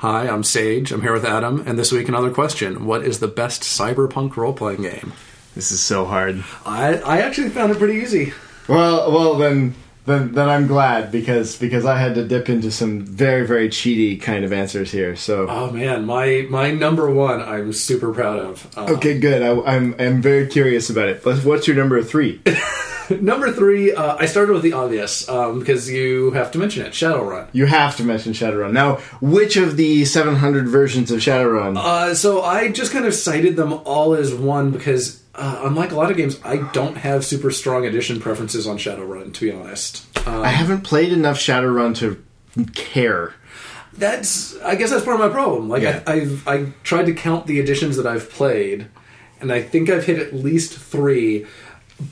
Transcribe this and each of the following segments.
Hi, I'm Sage. I'm here with Adam, and this week another question: What is the best cyberpunk role-playing game? This is so hard. I I actually found it pretty easy. Well, well then, then, then I'm glad because because I had to dip into some very very cheaty kind of answers here. So Oh man, my my number one, I'm super proud of. Uh, okay, good. I, I'm I'm very curious about it. But what's your number three? Number three, uh, I started with the obvious um, because you have to mention it: Shadowrun. You have to mention Shadowrun. Now, which of the 700 versions of Shadowrun? Uh, so I just kind of cited them all as one because, uh, unlike a lot of games, I don't have super strong edition preferences on Shadowrun. To be honest, uh, I haven't played enough Shadowrun to care. that's I guess that's part of my problem. Like Yeah. I, I've I tried to count the editions that I've played, and I think I've hit at least three.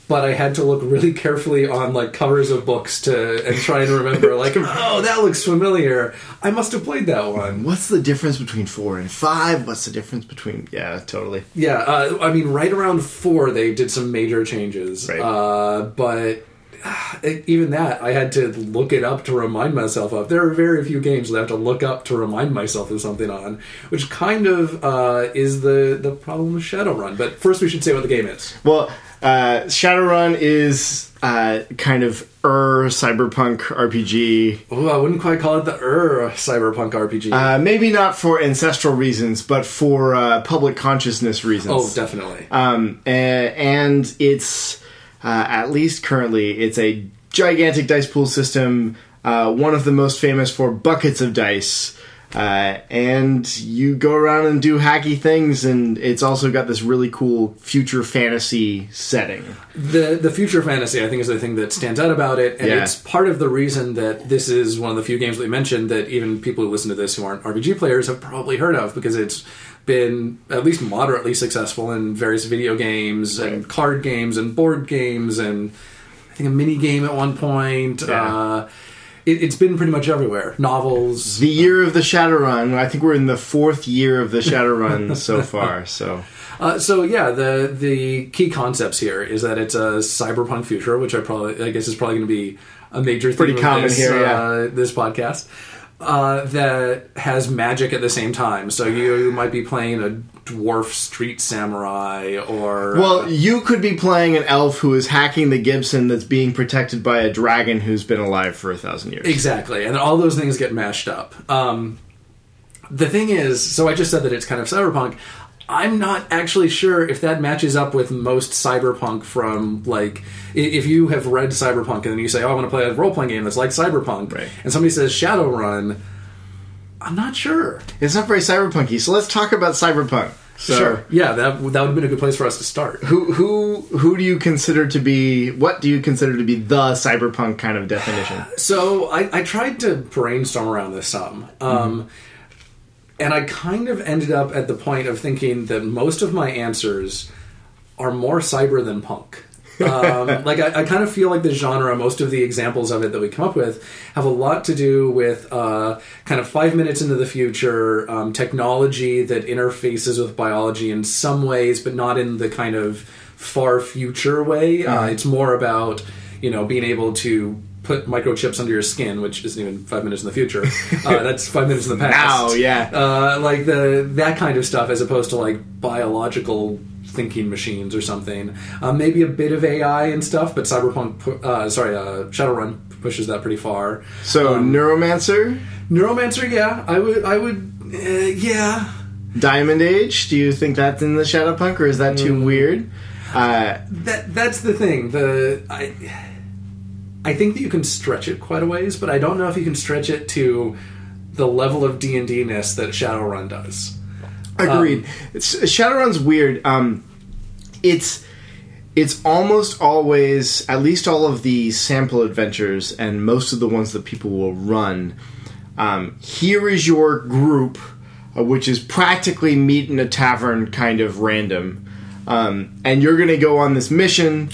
But I had to look really carefully on like covers of books to and try and remember like oh that looks familiar. I must have played that one. What's the difference between four and five? What's the difference between? Yeah, totally. Yeah, uh, I mean, right around four, they did some major changes. Right. Uh, but ah, even that, I had to look it up to remind myself of. There are very few games that I have to look up to remind myself of something on, which kind of uh, is the the problem with Shadowrun. But first, we should say what the game is. Well, uh, Shadowrun is uh, kind of er cyberpunk RPG. Oh, I wouldn't quite call it the Ur cyberpunk RPG. Uh, maybe not for ancestral reasons, but for uh, public consciousness reasons. oh, definitely. Um, a- and it's uh, at least currently it's a gigantic dice pool system. Uh, one of the most famous for buckets of dice. Uh, and you go around and do hacky things, and it's also got this really cool future fantasy setting. the the future fantasy I think is the thing that stands out about it, and Yeah. it's part of the reason that this is one of the few games that we mentioned that even people who listen to this who aren't RPG players have probably heard of because it's been at least moderately successful in various video games and card games and board games and I think a mini game at one point. Yeah. Uh, it, it's been pretty much everywhere. Novels. The year of the Shadowrun. I think we're in the fourth year of the Shadowrun so far. So Uh, so yeah, the the key concepts here is that it's a cyberpunk future, which I probably I guess is probably going to be a major Pretty common this, here, yeah. uh, this podcast. Uh, that has magic at the same time. So you might be playing a dwarf street samurai, or Well, you could be playing an elf who is hacking the Gibson that's being protected by a dragon who's been alive for a thousand years. Exactly, and all those things get mashed up. Um, the thing is, so I just said that it's kind of cyberpunk. I'm not actually sure if that matches up with most cyberpunk from like if you have read cyberpunk and then you say, "Oh, I want to play a role playing game that's like cyberpunk," Right. and somebody says Shadowrun. I'm not sure. It's not very cyberpunky, so let's talk about cyberpunk. So, sure, yeah, that that would have been a good place for us to start. Who who who do you consider to be? What do you consider to be the cyberpunk kind of definition? So I, I tried to brainstorm around this some, um, and I kind of ended up at the point of thinking that most of my answers are more cyber than punk. Um, like I, I kind of feel like the genre, most of the examples of it that we come up with, have a lot to do with uh, kind of five minutes into the future, um, technology that interfaces with biology in some ways, but not in the kind of far future way. Uh, it's more about you know being able to put microchips under your skin, which isn't even five minutes in the future. Uh, that's five minutes in the past. Now, yeah. Uh, like the that kind of stuff, as opposed to like biological thinking machines or something. Uh, maybe a bit of AI and stuff, but Cyberpunk, pu- uh, sorry, uh, Shadowrun pushes that pretty far. So Um, Neuromancer, Neuromancer, yeah, I would, I would, uh, yeah. Diamond Age. Do you think that's in the Shadowpunk, or is that too weird? Uh, That that's the thing. The I I think that you can stretch it quite a ways, but I don't know if you can stretch it to the level of D and D ness that Shadowrun does. Agreed. it's, Shadowrun's weird. Um, it's it's almost always, at least all of the sample adventures and most of the ones that people will run. Um, here is your group, uh, which is practically meet in a tavern, kind of random, um, and you're going to go on this mission,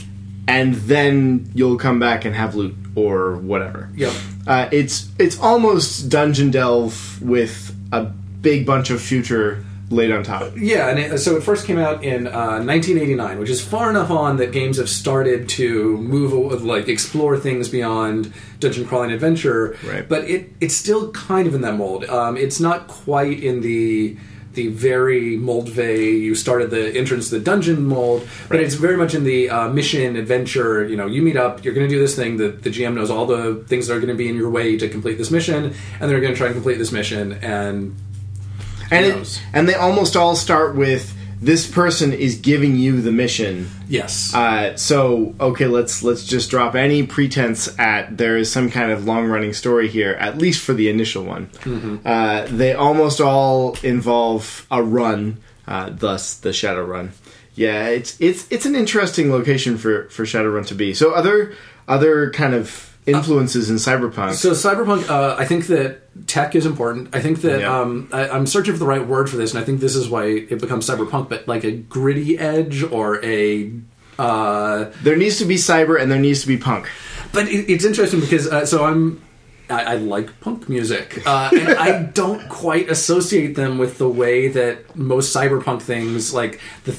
and then you'll come back and have loot or whatever. Yep. Uh, it's it's almost dungeon delve with a big bunch of future laid on top. Yeah, and it, so it first came out in uh, 1989, which is far enough on that games have started to move, like explore things beyond dungeon crawling adventure. Right. But it it's still kind of in that mold. Um, it's not quite in the the very Moldve. You started the entrance to the dungeon mold, but Right. it's very much in the uh, mission adventure. You know, you meet up, you're going to do this thing. The the GM knows all the things that are going to be in your way to complete this mission, and they're going to try and complete this mission and. And it, and they almost all start with this person is giving you the mission. Yes. Uh, so okay, let's let's just drop any pretense at there is some kind of long running story here, at least for the initial one. Uh, they almost all involve a run, uh, thus the Shadow Run. Yeah, it's it's it's an interesting location for for Shadowrun to be. So other other kind of influences in cyberpunk. So cyberpunk, uh, I think that tech is important. I think that Yeah. um, I, I'm searching for the right word for this, and I think this is why it becomes cyberpunk. But like a gritty edge or a, uh, there needs to be cyber and there needs to be punk. but it, it's interesting because uh, so I'm. I, I like punk music, uh, and I don't quite associate them with the way that most cyberpunk things, like the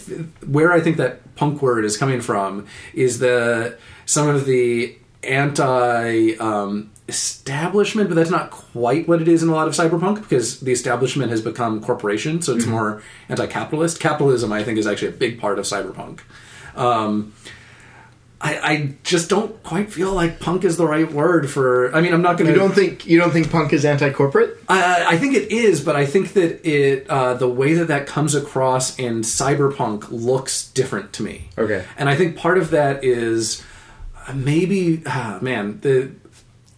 where I think that punk word is coming from, is the some of the anti um, establishment, but that's not quite what it is in a lot of cyberpunk because the establishment has become corporation, so it's more anti-capitalist. Capitalism, I think, is actually a big part of cyberpunk. Um, I, I just don't quite feel like punk is the right word for. I mean, I'm not going to. You don't think you don't think punk is anti corporate? I, I think it is, but I think that it uh, the way that that comes across in cyberpunk looks different to me. Okay. and I think part of that is uh, maybe ah, man the.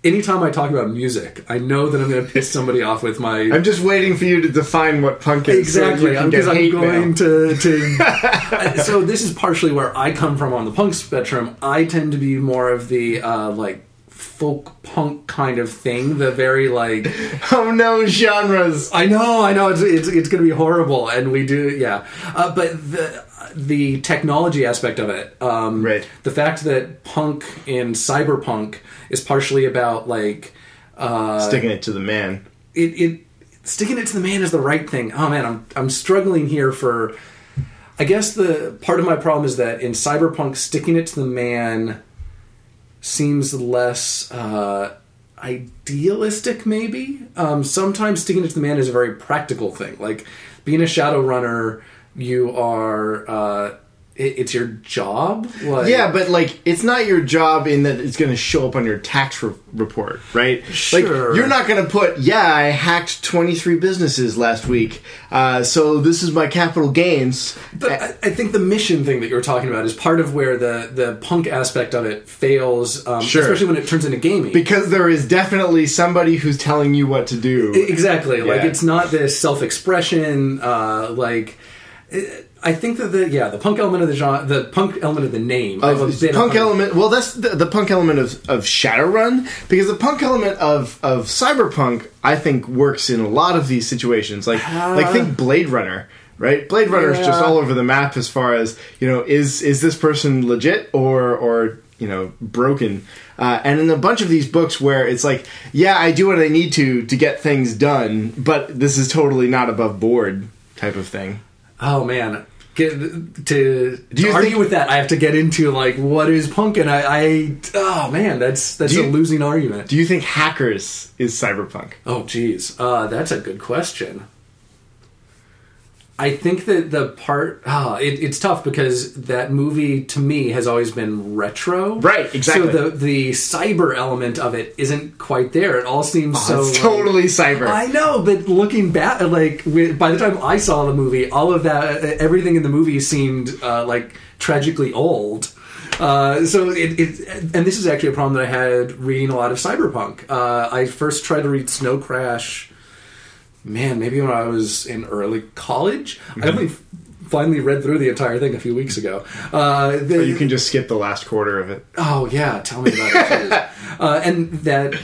Anytime I talk about music, I know that I'm going to piss somebody off with my I'm just waiting for you to define what punk is. exactly because get I'm going mail. to to so this is partially where i come from on the punk spectrum i tend to be more of the uh like folk punk kind of thing the very like Oh no, genres. i know i know it's it's, it's gonna be horrible and we do yeah uh, but the the technology aspect of it um Right. the fact that punk and cyberpunk is partially about like uh Sticking it to the man. it, it sticking it to the man is the right thing. Oh man, I'm I'm struggling here for. I guess the part of my problem is that in cyberpunk, sticking it to the man seems less uh, idealistic. Maybe um, sometimes sticking it to the man is a very practical thing. Like being a shadow runner, you are. Uh, it's your job. Like, Yeah, but like it's not your job in that it's going to show up on your tax re- report, right? Sure. Like you're not going to put, "Yeah, I hacked 23 businesses last week, uh, so this is my capital gains." But I, I think the mission thing that you're talking about is part of where the, the punk aspect of it fails, um, Sure. especially when it turns into gaming. because there is definitely somebody who's telling you what to do. Exactly, like it's not this self expression. Uh, like I- I think that the yeah the punk element of the genre, the punk element of the name, I have a of punk of- element. Well, that's the, the punk element of, of Shadowrun because the punk element of of Cyberpunk, I think, works in a lot of these situations. Like like think Blade Runner. Right, Blade Runner is just all over the map as far as you know. Is is this person legit or or you know broken? Uh, and in a bunch of these books where it's like, yeah, I do what I need to to get things done, but this is totally not above board type of thing. Oh man. Get, to Do you to argue think- with that, I have to get into like what is punk, and I, I oh man, that's that's Do a losing argument. Do you think Hackers is cyberpunk? Oh, geez, uh, that's a good question. I think that the part ah, it, it's tough because that movie to me has always been retro, Right, exactly. So the the cyber element of it isn't quite there. It all seems so Oh, it's like- totally cyber. I know, but looking back, like by the time I saw the movie, all of that, everything in the movie seemed uh, like tragically old. Uh, so it, it, and this is actually a problem that I had reading a lot of cyberpunk. Uh, I first tried to read Snow Crash, man, maybe when I was in early college. Mm-hmm. I f- finally read through the entire thing a few weeks ago. Uh, the, Or you can just skip the last quarter of it. Oh yeah, tell me about it. uh, and that,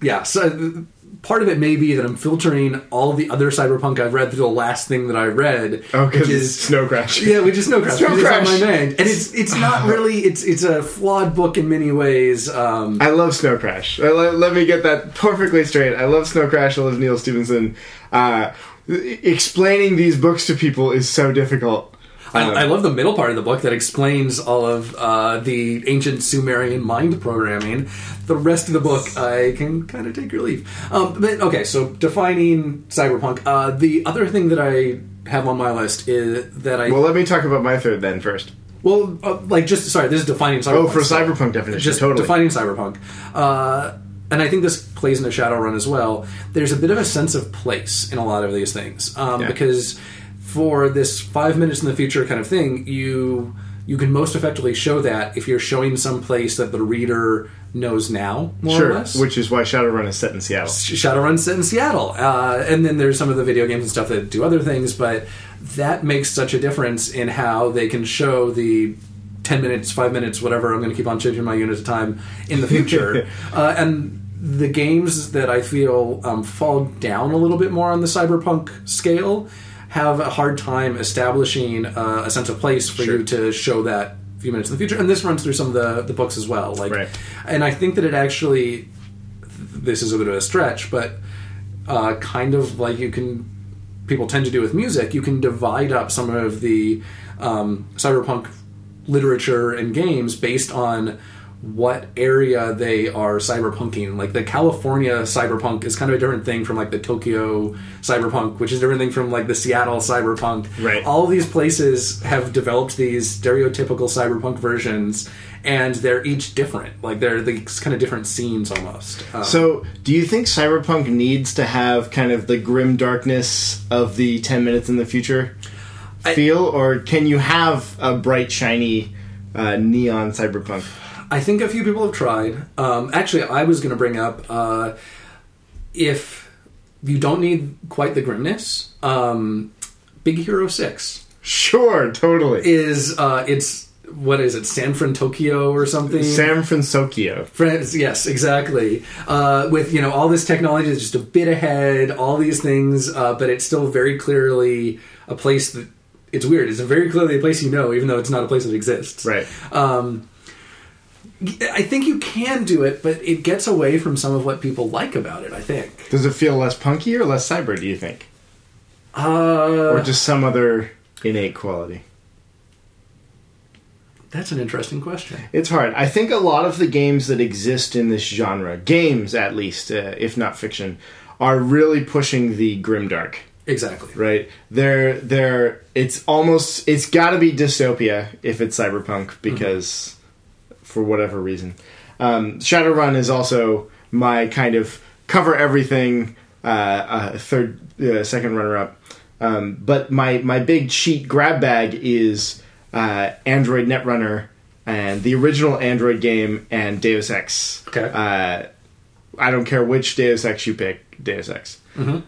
yeah. So part of it may be that I'm filtering all the other cyberpunk I've read through the last thing that I read, Oh, because which is Snow Crash. yeah, which is Snow Crash. Snow is on Crash. my mind, and it's it's not really it's it's a flawed book in many ways. Um, I love Snow Crash. Let, let me get that perfectly straight. I love Snow Crash. I love Neal Stephenson. Uh, explaining these books to people is so difficult. I, I love the middle part of the book that explains all of uh, the ancient Sumerian mind programming. The rest of the book, I can kind of take relief. Um, but okay, so defining cyberpunk. Uh, the other thing that I have on my list is that I well, let me talk about my third then first. well, uh, like just sorry, this is defining cyberpunk. Oh, for cyberpunk definition, just totally. defining cyberpunk. Uh, and I think this plays into Shadowrun as well. There's a bit of a sense of place in a lot of these things um, Yeah. because for this five minutes in the future kind of thing, you you can most effectively show that if you're showing some place that the reader knows now, more or sure, less. which is why Shadowrun is set in Seattle. Shadowrun's set in Seattle, uh, and then there's some of the video games and stuff that do other things, but that makes such a difference in how they can show the ten minutes, five minutes, whatever. I'm going to keep on changing my unit of time in the future, uh, and the games that I feel um, fall down a little bit more on the cyberpunk scale have a hard time establishing uh, a sense of place for Sure. you to show that few minutes in the future and this runs through some of the, the books as well like Right. and i think that it actually this is a bit of a stretch, but uh, kind of like you can people tend to do with music, you can divide up some of the um, cyberpunk literature and games based on what area they are cyberpunking. Like the California cyberpunk is kind of a different thing from like the Tokyo cyberpunk, which is a different thing from like the Seattle cyberpunk. Right. All of these places have developed these stereotypical cyberpunk versions, and they're each different. Like they're these kind of different scenes almost. Um, So, do you think Cyberpunk needs to have kind of the grim darkness of the 10 minutes in the future I- feel, or can you have a bright, shiny uh, neon Cyberpunk? I think a few people have tried. Um, actually, I was going to bring up uh, if you don't need quite the grimness, um, Big Hero Six Sure, totally. is uh, it's what is it, San Fran Tokyo or something? San Francisco. France, yes, exactly. Uh, with you know all this technology is just a bit ahead, all these things, uh, but it's still very clearly a place that it's weird. It's very clearly a place you know, even though it's not a place that exists. Right. Um, I think you can do it, but it gets away from some of what people like about it. I think, Does it feel less punky or less cyber, do you think? uh, Or just some other innate quality? that's an interesting question. It's hard. I think a lot of the games that exist in this genre, games at least, uh, if not fiction, are really pushing the grimdark. Exactly. right they're they're it's almost it's got to be dystopia if it's cyberpunk because for whatever reason um, shadowrun is also my kind of cover everything uh, uh, third uh, second runner up um, but my my big cheat grab bag is uh, android netrunner and the original android game and deus ex Okay. uh, I don't care which Deus Ex you pick, Deus Ex.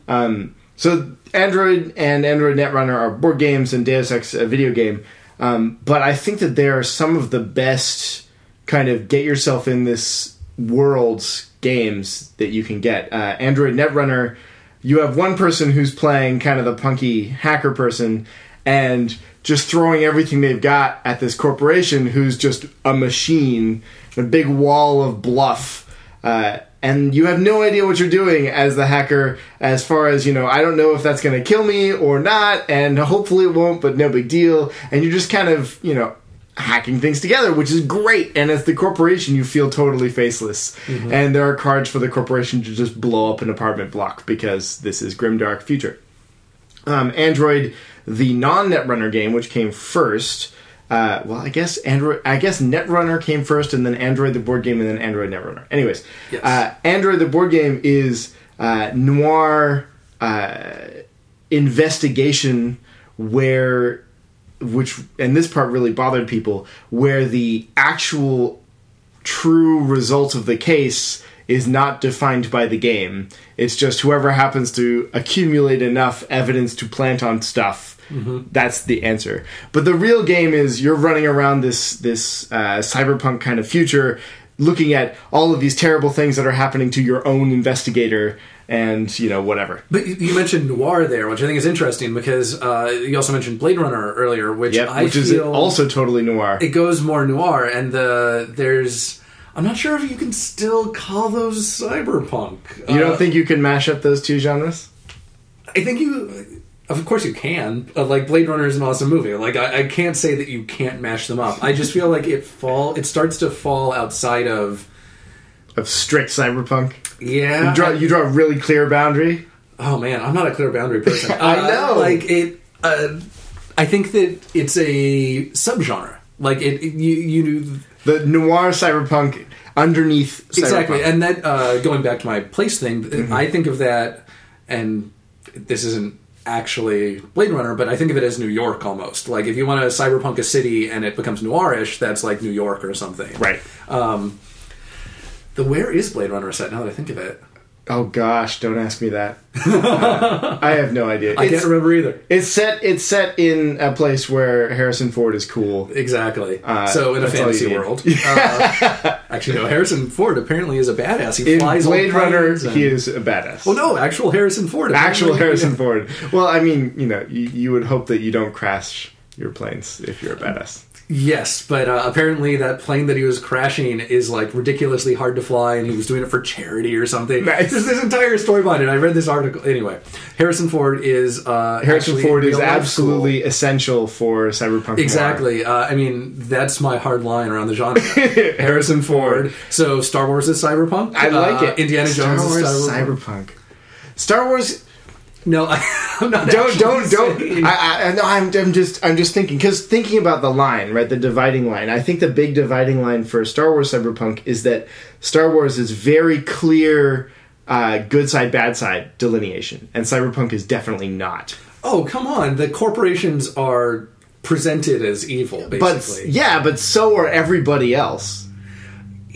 Um, so Android and Android Netrunner are board games and Deus Ex a video game. Um, but I think that they are some of the best kind of get yourself in this world's games that you can get. Uh, Android Netrunner, you have one person who's playing kind of the punky hacker person and just throwing everything they've got at this corporation who's just a machine, a big wall of bluff. Uh, and you have no idea what you're doing as the hacker as far as you know i don't know if that's going to kill me or not and hopefully it won't but no big deal and you're just kind of you know hacking things together which is great and as the corporation you feel totally faceless and there are cards for the corporation to just blow up an apartment block because this is grimdark future um, Android, the non-Netrunner game, which came first. Uh, well, I guess Android. I guess Netrunner came first, and then Android the board game, and then Android Netrunner. Anyways, Yes. uh, Android the board game is uh, noir uh, investigation where, which and this part really bothered people, where the actual true result of the case is not defined by the game. It's just whoever happens to accumulate enough evidence to plant on stuff. That's the answer. But the real game is you're running around this this uh, cyberpunk kind of future, looking at all of these terrible things that are happening to your own investigator, and you know whatever. But you- mentioned noir there, which I think is interesting because uh, you also mentioned Blade Runner earlier, which Yep, I which is also totally noir. it goes more noir, and the there's. I'm not sure if you can still call those cyberpunk. you don't Uh, think you can mash up those two genres? I think you. Of course you can. Uh, like Blade Runner is an awesome movie. Like I, I can't say that you can't mash them up. I just feel like it fall. It starts to fall outside of. Of strict cyberpunk, Yeah. you draw you draw a really clear boundary. Oh man, I'm not a clear boundary person. I Uh, know. Like it. Uh, I think that it's a subgenre. Like it. it- you. You. The noir cyberpunk underneath cyberpunk. Exactly, and that uh, going back to my place thing, Mm-hmm. I think of that, and this isn't actually Blade Runner, but I think of it as New York almost. Like if you want to cyberpunk a city and it becomes noirish, that's like New York or something. right. Um, the where is Blade Runner set? Now that I think of it, Oh gosh, don't ask me that. Uh, I have no idea. I It's, can't remember either. it's set. It's set in a place where Harrison Ford is cool. Exactly. Uh, so in a fantasy world, uh, actually, no. Harrison Ford apparently is a badass. He In flies Blade Runner, and- he is a badass. Well, no, actual Harrison Ford. actual. Harrison Ford. Well, I mean, you know, you, you would hope that you don't crash your planes if you're a badass. Yes, but uh, apparently that plane that he was crashing is like ridiculously hard to fly, and he was doing it for charity or something. Nice. There's this entire story behind it. I read this article anyway. Harrison Ford is uh, Harrison Ford is absolutely essential for cyberpunk. Exactly. Uh, I mean, that's my hard line around the genre. Harrison Ford. So Star Wars is cyberpunk. I like Uh, it. Indiana Star Jones Wars is cyberpunk. cyberpunk. Star Wars. No, I, I'm not. Don't don't don't. I, I, no, I'm I'm just I'm just thinking because thinking about the line right, the dividing line. I think the big dividing line for Star Wars cyberpunk is that Star Wars is very clear. Uh, good side, bad side delineation, and cyberpunk is definitely not. oh, come on! The corporations are presented as evil, But yeah, but so are everybody else.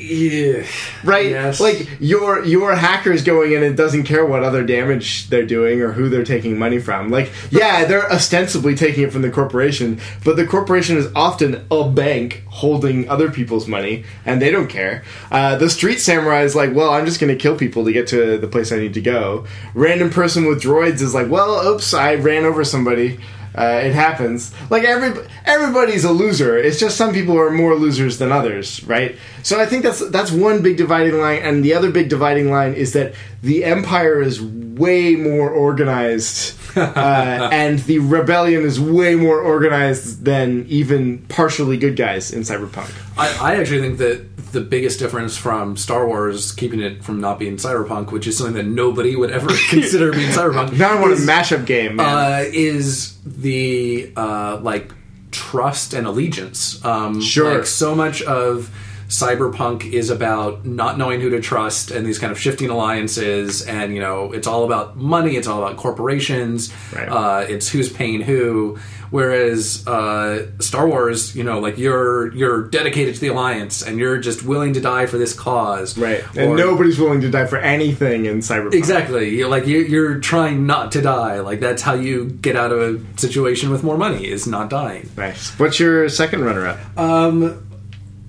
Yeah. right? Yes. Like your your hackers going in and doesn't care what other damage they're doing or who they're taking money from. Like, yeah, they're ostensibly taking it from the corporation, but the corporation is often a bank holding other people's money, and they don't care. Uh, the street samurai is like, well, I'm just going to kill people to get to the place I need to go. Random person with droids is like, well, oops, I ran over somebody. Uh, it happens. Like every everybody's a loser. It's just some people are more losers than others, right? So I think that's that's one big dividing line, and the other big dividing line is that the empire is way more organized, uh, and the rebellion is way more organized than even partially good guys in cyberpunk. I, I actually think that the biggest difference from Star Wars, keeping it from not being cyberpunk, which is something that nobody would ever consider being cyberpunk, Now I want a mashup game, uh, is the uh, like trust and allegiance. Um, Sure. like so much of cyberpunk is about not knowing who to trust and these kind of shifting alliances and you know it's all about money it's all about corporations Right. uh, it's who's paying who whereas uh, star wars you know like you're you're dedicated to the alliance and you're just willing to die for this cause right, and Or- nobody's willing to die for anything in cyberpunk. Exactly. You're like you're, you're trying not to die. Like that's how you get out of a situation with more money is not dying. Nice. What's your second runner-up? Um,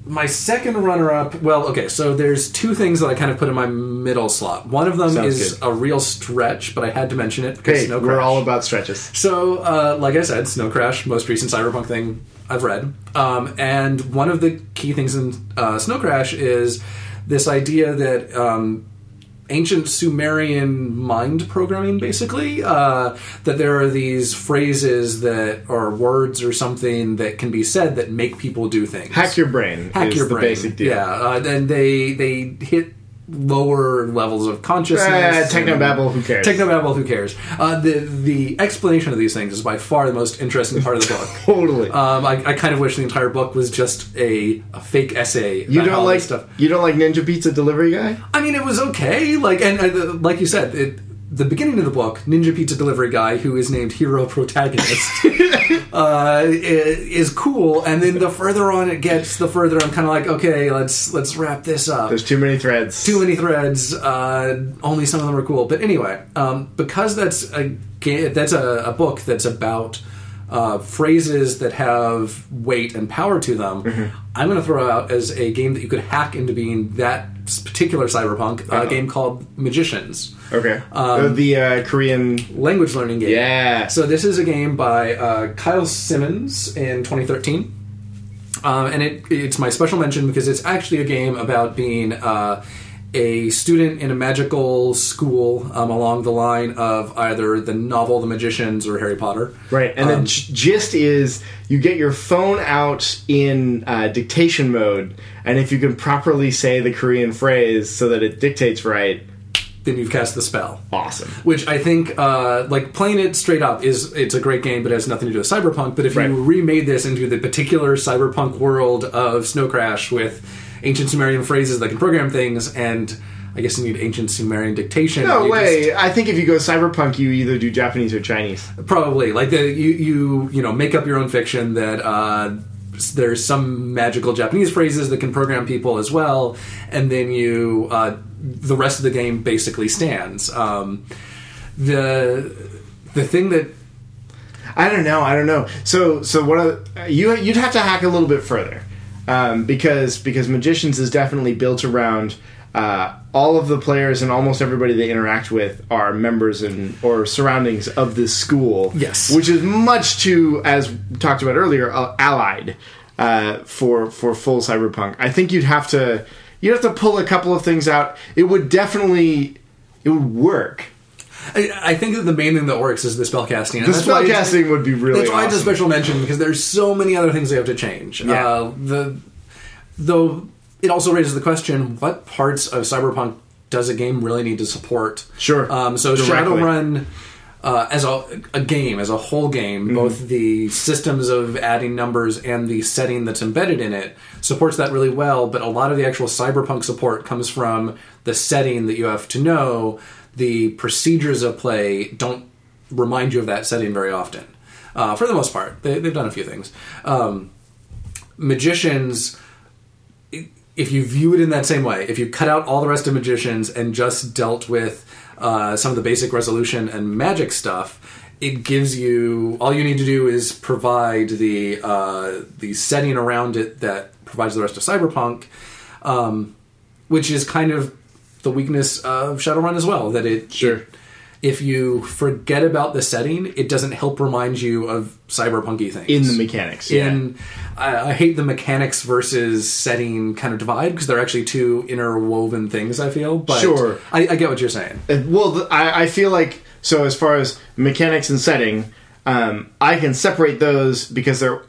my second runner-up. Well, okay. So there's two things that I kind of put in my middle slot. One of them Sounds is good. a real stretch, but I had to mention it because hey, Snow we're all about stretches. So, uh, like I said, Snow Crash, most recent cyberpunk thing I've read. Um, and one of the key things in uh, Snow Crash is this idea that um, ancient Sumerian mind programming, basically, uh, that there are these phrases that are words or something that can be said that make people do things. Hack your brain. Hack your the brain. basic deal. Yeah, uh, and they they hit lower levels of consciousness. Uh, technobabble, who cares? Technobabble, who cares? Uh, the the explanation of these things is by far the most interesting part of the book. Totally. Um, I, I kind of wish the entire book was just a, a fake essay. you about don't like this stuff. you don't like Ninja Pizza Delivery Guy? I mean, it was okay. Like, and uh, like you said, it, the beginning of the book, Ninja Pizza Delivery Guy, who is named Hero Protagonist, uh, is cool. And then the further on it gets, the further I'm kind of like, okay, let's let's wrap this up. There's too many threads. Too many threads. Uh, only some of them are cool. But anyway, um, because that's a that's a, a book that's about uh, phrases that have weight and power to them. Mm-hmm. I'm going to throw out as a game that you could hack into being that particular cyberpunk, Uh-oh. a game called Magicians, Okay. Uh, the uh, Korean. language learning game. Yeah. So this is a game by uh, Kyle Simons in 2013. Um, and it, it's my special mention because it's actually a game about being uh, a student in a magical school um, along the line of either the novel The Magicians or Harry Potter. Right, and the g- gist is you get your phone out in uh, dictation mode, and if you can properly say the Korean phrase so that it dictates right, Then you've cast the spell. awesome. Which I think, uh, like playing it straight up, is it's a great game, but it has nothing to do with cyberpunk. But if Right. you remade this into the particular cyberpunk world of Snow Crash with ancient Sumerian phrases that can program things, and I guess you need ancient Sumerian dictation. No you way. I think if you go cyberpunk, you either do Japanese or Chinese. probably like the you you you know make up your own fiction that. Uh, there's some magical Japanese phrases that can program people as well, and then you uh, the rest of the game basically stands. Um, the the thing that I don't know. I don't know. So, so what? Are, you you'd have to hack a little bit further, um, because because magicians is definitely built around. Uh, all of the players and almost everybody they interact with are members and or surroundings of this school. Yes. which is much too, as talked about earlier, uh, allied uh, for for full cyberpunk. I think you'd have to you'd have to pull a couple of things out. It would definitely it would work. I, I think that the main thing that works is the spellcasting. The that's why it's- spellcasting would be really That's why it's a special mention because there's so many other things they have to change. Yeah. Uh, the though it also raises the question: what parts of Cyberpunk does a game really need to support? Sure. Um, so Directly. Shadowrun. Uh, as a, a game, as a whole game, Mm-hmm. both the systems of adding numbers and the setting that's embedded in it supports that really well. But a lot of the actual cyberpunk support comes from the setting that you have to know. The procedures of play don't remind you of that setting very often. Uh, for the most part, they, they've done a few things. Um, magicians if you view it in that same way, if you cut out all the rest of magicians and just dealt with uh, some of the basic resolution and magic stuff, it gives you all you need to do is provide the uh, the setting around it that provides the rest of Cyberpunk, um, which is kind of the weakness of Shadowrun as well. That it Sure. it- if you forget about the setting, it doesn't help remind you of cyberpunky things in the mechanics. Yeah. in I, I hate the mechanics versus setting kind of divide because they're actually two interwoven things. I feel, but Sure. I, I get what you're saying. Uh, well, I, I feel like so as far as mechanics and setting, um, I can separate those because they're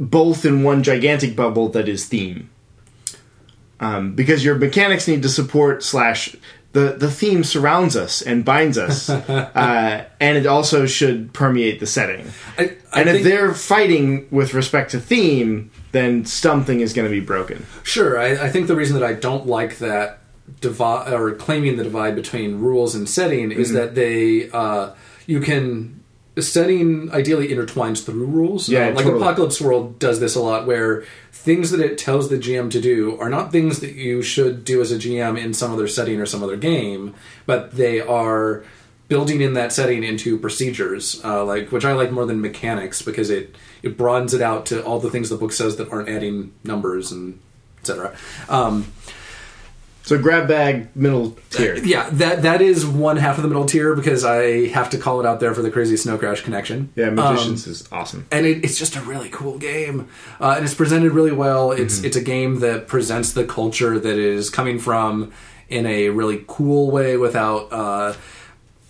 both in one gigantic bubble that is theme. Um, because your mechanics need to support slash the the theme surrounds us and binds us, uh, and it also should permeate the setting. I, I And if they're fighting with respect to theme, then something is going to be broken. Sure, I, I think the reason that I don't like that divide or claiming the divide between rules and setting Mm-hmm. is that they uh, you can setting ideally intertwines through rules. Yeah, Uh, like totally. Apocalypse World does this a lot, where things that it tells the GM to do are not things that you should do as a GM in some other setting or some other game, but they are building in that setting into procedures, uh, like which I like more than mechanics because it it broadens it out to all the things the book says that aren't adding numbers and etc. Um, So grab bag middle tier. yeah, that that is one half of the middle tier because I have to call it out there for the crazy snow crash connection. Yeah, Um, magicians is awesome. and it, it's just a really cool game, uh, and it's presented really well. It's Mm-hmm. it's a game that presents the culture that it is coming from in a really cool way without uh,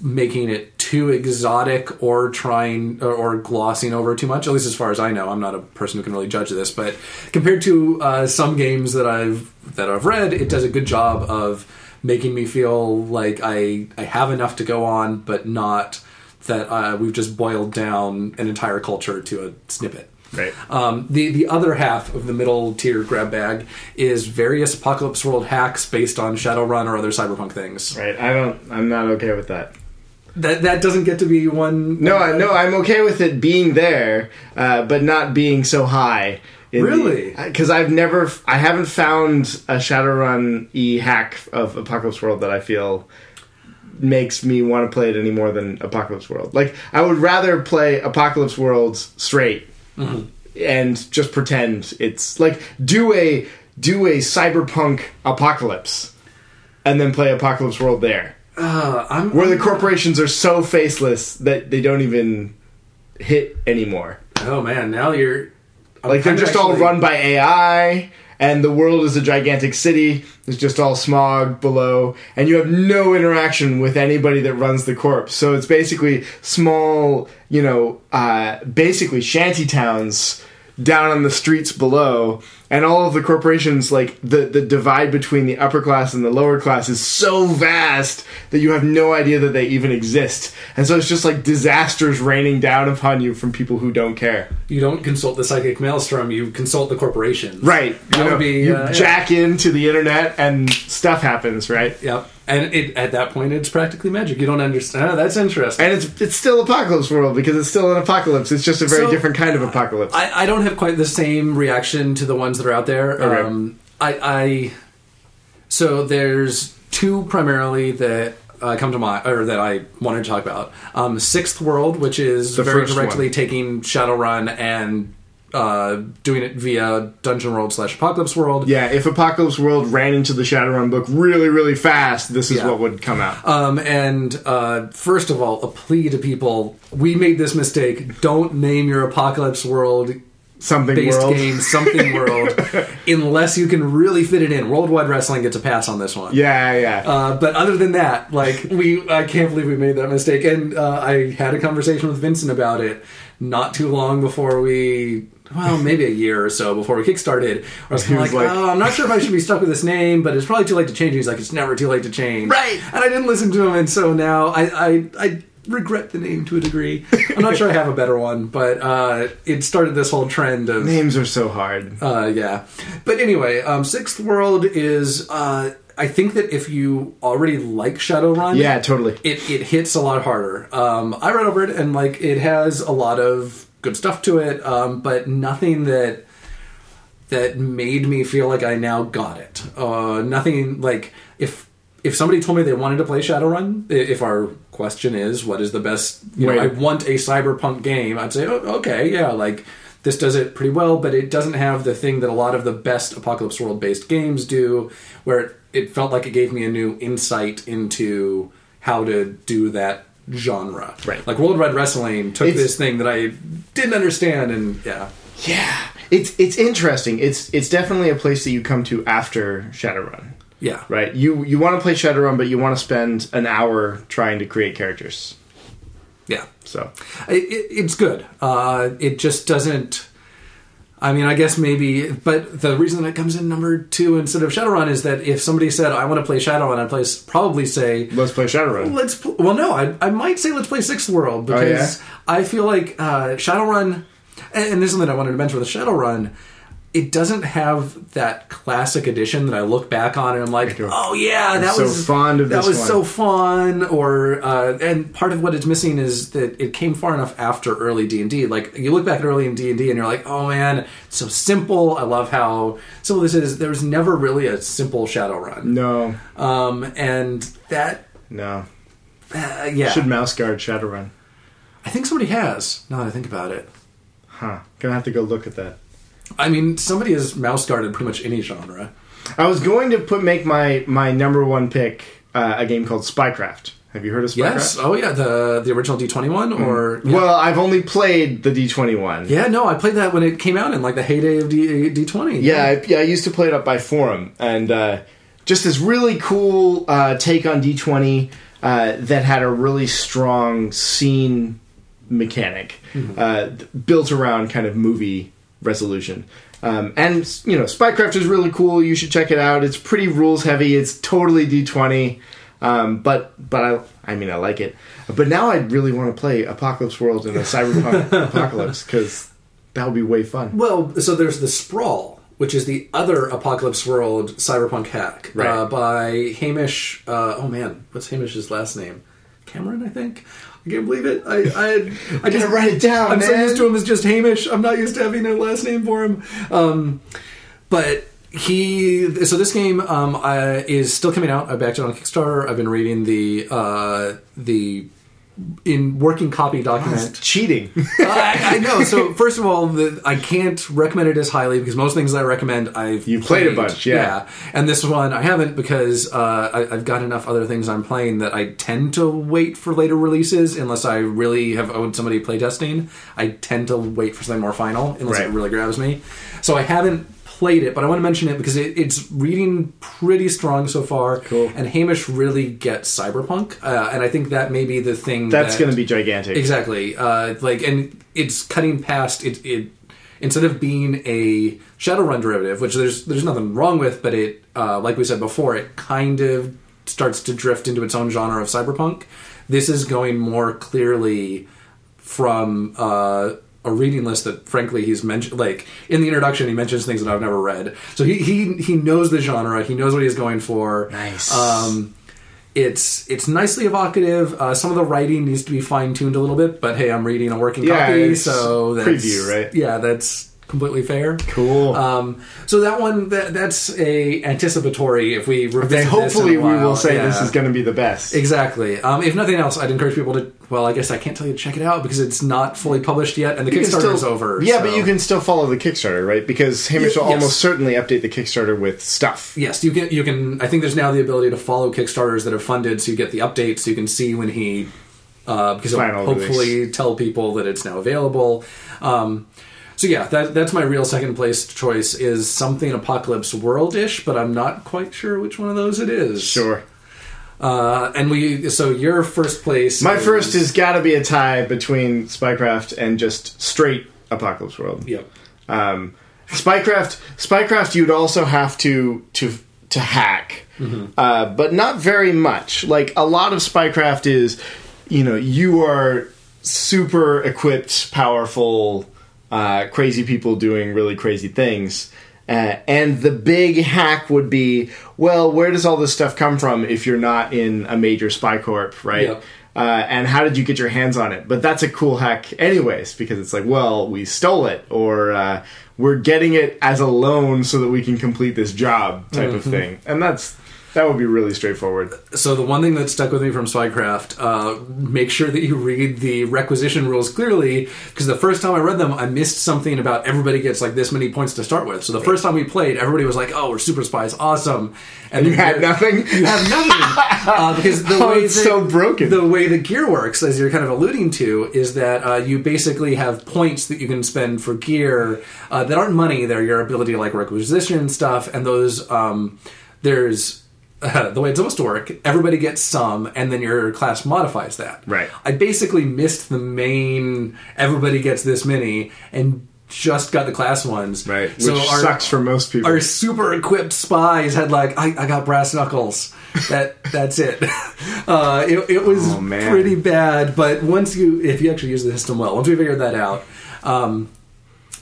making it too exotic or trying or, or glossing over too much. At least as far as I know, I'm not a person who can really judge this, but compared to uh, some games that I've that I've read, it does a good job of making me feel like I I have enough to go on, but not that uh, we've just boiled down an entire culture to a snippet. Right. Um, the the other half of the middle tier grab bag is various apocalypse world hacks based on Shadowrun or other cyberpunk things. Right. I don't. I'm not okay with that. That that doesn't get to be one. No, I, no, I'm okay with it being there, uh, but not being so high. Really? Because I've never, I haven't found a Shadowrun e hack of Apocalypse World that I feel makes me want to play it any more than Apocalypse World. Like I would rather play Apocalypse World straight and just pretend it's like do a do a cyberpunk apocalypse and then play Apocalypse World there. Uh, I'm Where the corporations are so faceless that they don't even hit anymore. Oh man, now you're I'm Like they're just all run by AI, and the world is a gigantic city. It's just all smog below, and you have no interaction with anybody that runs the corp. So it's basically small, you know, uh, basically shanty towns down on the streets below, and all of the corporations. Like the the divide between the upper class and the lower class is so vast that you have no idea that they even exist, and so it's just like disasters raining down upon you from people who don't care. You don't consult the psychic maelstrom. You consult the corporation. Right. That you know, be, you uh, yeah. jack into the internet and stuff happens, right? Yep. And it, at that point, it's practically magic. You don't understand. Oh, that's interesting. And it's it's still apocalypse world because it's still an apocalypse. It's just a very So- different kind of apocalypse. I, I don't have quite the same reaction to the ones that are out there. Okay. Um, I, I so there's two primarily that uh, come to mind or that I wanted to talk about. Um, Sixth World, which is The very directly one. taking Shadowrun and uh, doing it via Dungeon World slash Apocalypse World. yeah, if Apocalypse World ran into the Shadowrun book really, really fast, this is Yeah. what would come out. Um, and uh, first of all, a plea to people: we made this mistake. Don't name your Apocalypse World Something based world. game something world unless you can really fit it in. Worldwide Wrestling gets a pass on this one. Yeah, yeah. Uh, but other than that, like we, I can't believe we made that mistake. And uh, I had a conversation with Vincent about it not too long before we, well, maybe a year or so before we kickstarted. I was kind of like, like- oh, I'm not sure if I should be stuck with this name, but it's probably too late to change. He's like, it's never too late to change. Right. And I didn't listen to him, and so now I, I, I regret the name to a degree. I'm not sure I have a better one, but uh, it started this whole trend of Names are so hard. uh, yeah. But anyway, um, Sixth World is. Uh, I think that if you already like Shadowrun, Yeah, totally. it, it hits a lot harder. Um, I read over it and like it has a lot of good stuff to it, um, but nothing that that made me feel like I now got it. Uh, nothing like if if somebody told me they wanted to play Shadowrun, if our question is what is the best, you know, Right. I want a cyberpunk game, I'd say oh, okay, yeah, like this does it pretty well, but it doesn't have the thing that a lot of the best apocalypse world based games do, where it, it felt like it gave me a new insight into how to do that genre. Right. Like World Wide Wrestling took It's- this thing that I didn't understand, and yeah, Yeah. It's it's interesting. It's it's definitely a place that you come to after Shadowrun. yeah, Right? You you want to play Shadowrun, but you want to spend an hour trying to create characters. yeah. So It, it, it's good. Uh, it just doesn't. I mean, I guess maybe, but the reason that it comes in number two instead of Shadowrun is that if somebody said, "I want to play Shadowrun," I'd play, probably say, let's play Shadowrun. "Let's." Pl-. Well, no, I, I might say, "Let's play Sixth World" because I feel like uh, Shadowrun, and, and this is something I wanted to mention with Shadowrun. It doesn't have that classic edition that I look back on and I'm like, oh yeah, that so was fond of that was one. so fun or uh, and part of what it's missing is that it came far enough after early d&d like you look back at early in d&d and you're like oh man so simple i love how simple this is there was never really a simple shadowrun No, um, and that no. uh, yeah Should mouse guard Shadowrun? i think somebody has now that i think about it Huh. Gonna have to go look at that. I mean somebody has mouse guarded pretty much any genre I was going to put make my my number one pick uh, a game called Spycraft. Have you heard of Spycraft? yes oh yeah the the original d20 one or yeah. Well, I've only played the D twenty one. yeah no i played that when it came out in like the heyday of D- d20 Yeah, I, yeah, I used to play it up by forum, and uh, just this really cool uh, take on D twenty uh, that had a really strong scene mechanic uh, th- built around kind of movie resolution. Um, and you know, Spycraft is really cool. You should check it out. It's pretty rules heavy. It's totally D twenty, um, but but I I mean I like it. But now I really want to play Apocalypse World in a cyberpunk apocalypse because that would be way fun. Well, so there's the Sprawl, which is the other Apocalypse World cyberpunk hack Right. uh, by Hamish. Uh, oh man, what's Hamish's last name? Cameron, I think. I can't believe it. I I, I gotta write it down, I'm so used to him as just Hamish. I'm not used to having a last name for him. Um, but he so this game um, uh, is still coming out. I backed it on Kickstarter. I've been reading the uh, the in working copy document. Cheating. I, I know. So first of all, the, I can't recommend it as highly because most things I recommend I've You've played a bunch, yeah. And this one I haven't because uh, I, I've got enough other things I'm playing that I tend to wait for later releases unless I really have owed somebody playtesting. I tend to wait for something more final unless it really grabs me. So I haven't played it, but I want to mention it because it, it's reading pretty strong so far. Cool. And Hamish really gets cyberpunk, uh, and I think that may be the thing That's that- going to be gigantic. Exactly. Uh, like, and it's cutting past it. It instead of being a Shadowrun derivative, which there's there's nothing wrong with, but it, uh, like we said before, it kind of starts to drift into its own genre of cyberpunk. This is going more clearly from uh, a reading list that, frankly, he's mentioned. Like in the introduction, he mentions things that I've never read. So he he he knows the genre. He knows what he's going for. Nice. Um, it's it's nicely evocative. Uh, some of the writing needs to be fine tuned a little bit, but hey, I'm reading a working Yeah, copy, so that's, preview, right? Yeah, that's completely fair. Cool. Um, so that one, that, that's a anticipatory. If we revisit this hopefully we will say yeah. this is going to be the best. Exactly. Um, if nothing else, I'd encourage people to. Well, I guess I can't tell you to check it out because it's not fully published yet, and the Kickstarter is over. Yeah, so- but you can still follow the Kickstarter, right? Because Hamish will yes. almost certainly update the Kickstarter with stuff. Yes, you can. You can. I think there's now the ability to follow Kickstarters that are funded, so you get the updates. So you can see when he, uh, because Final hopefully tell people that it's now available. Um, so yeah, that, that's my real second place choice is something apocalypse world ish, but I'm not quite sure which one of those it is. Sure. Uh, and we. So your first place. My first has got to be a tie between Spycraft and just straight Apocalypse World. Yep. Um, Spycraft, Spycraft, you'd also have to to to hack, uh, but not very much. Like a lot of Spycraft is, you know, you are super equipped, powerful, uh, crazy people doing really crazy things. Uh, and the big hack would be, well, where does all this stuff come from if you're not in a major spy corp, right? Yep. Uh, and how did you get your hands on it? But that's a cool hack, anyways, because it's like, well, we stole it, or uh, we're getting it as a loan so that we can complete this job, type of thing. And that's that would be really straightforward. So the one thing that stuck with me from Spycraft, uh, make sure that you read the requisition rules clearly, because the first time I read them, I missed something about everybody gets like this many points to start with. So the first time we played, everybody was like, "Oh, we're super spies, awesome!" And You had nothing. You have nothing uh, because the Oh, way that- so broken. The way the gear works, as you're kind of alluding to, is that uh, you basically have points that you can spend for gear uh, that aren't money. They're your ability to like requisition stuff, and those um, there's. Uh, the way it's supposed to work, everybody gets some, and then your class modifies that. Right. I basically missed the main. Everybody gets this many, and just got the class ones. Right. Which So our, sucks for most people. our super equipped spies had like I, I got brass knuckles. That that's it. Uh, it, it was Oh, pretty bad, but once you if you actually use the system well, once we figured that out, um,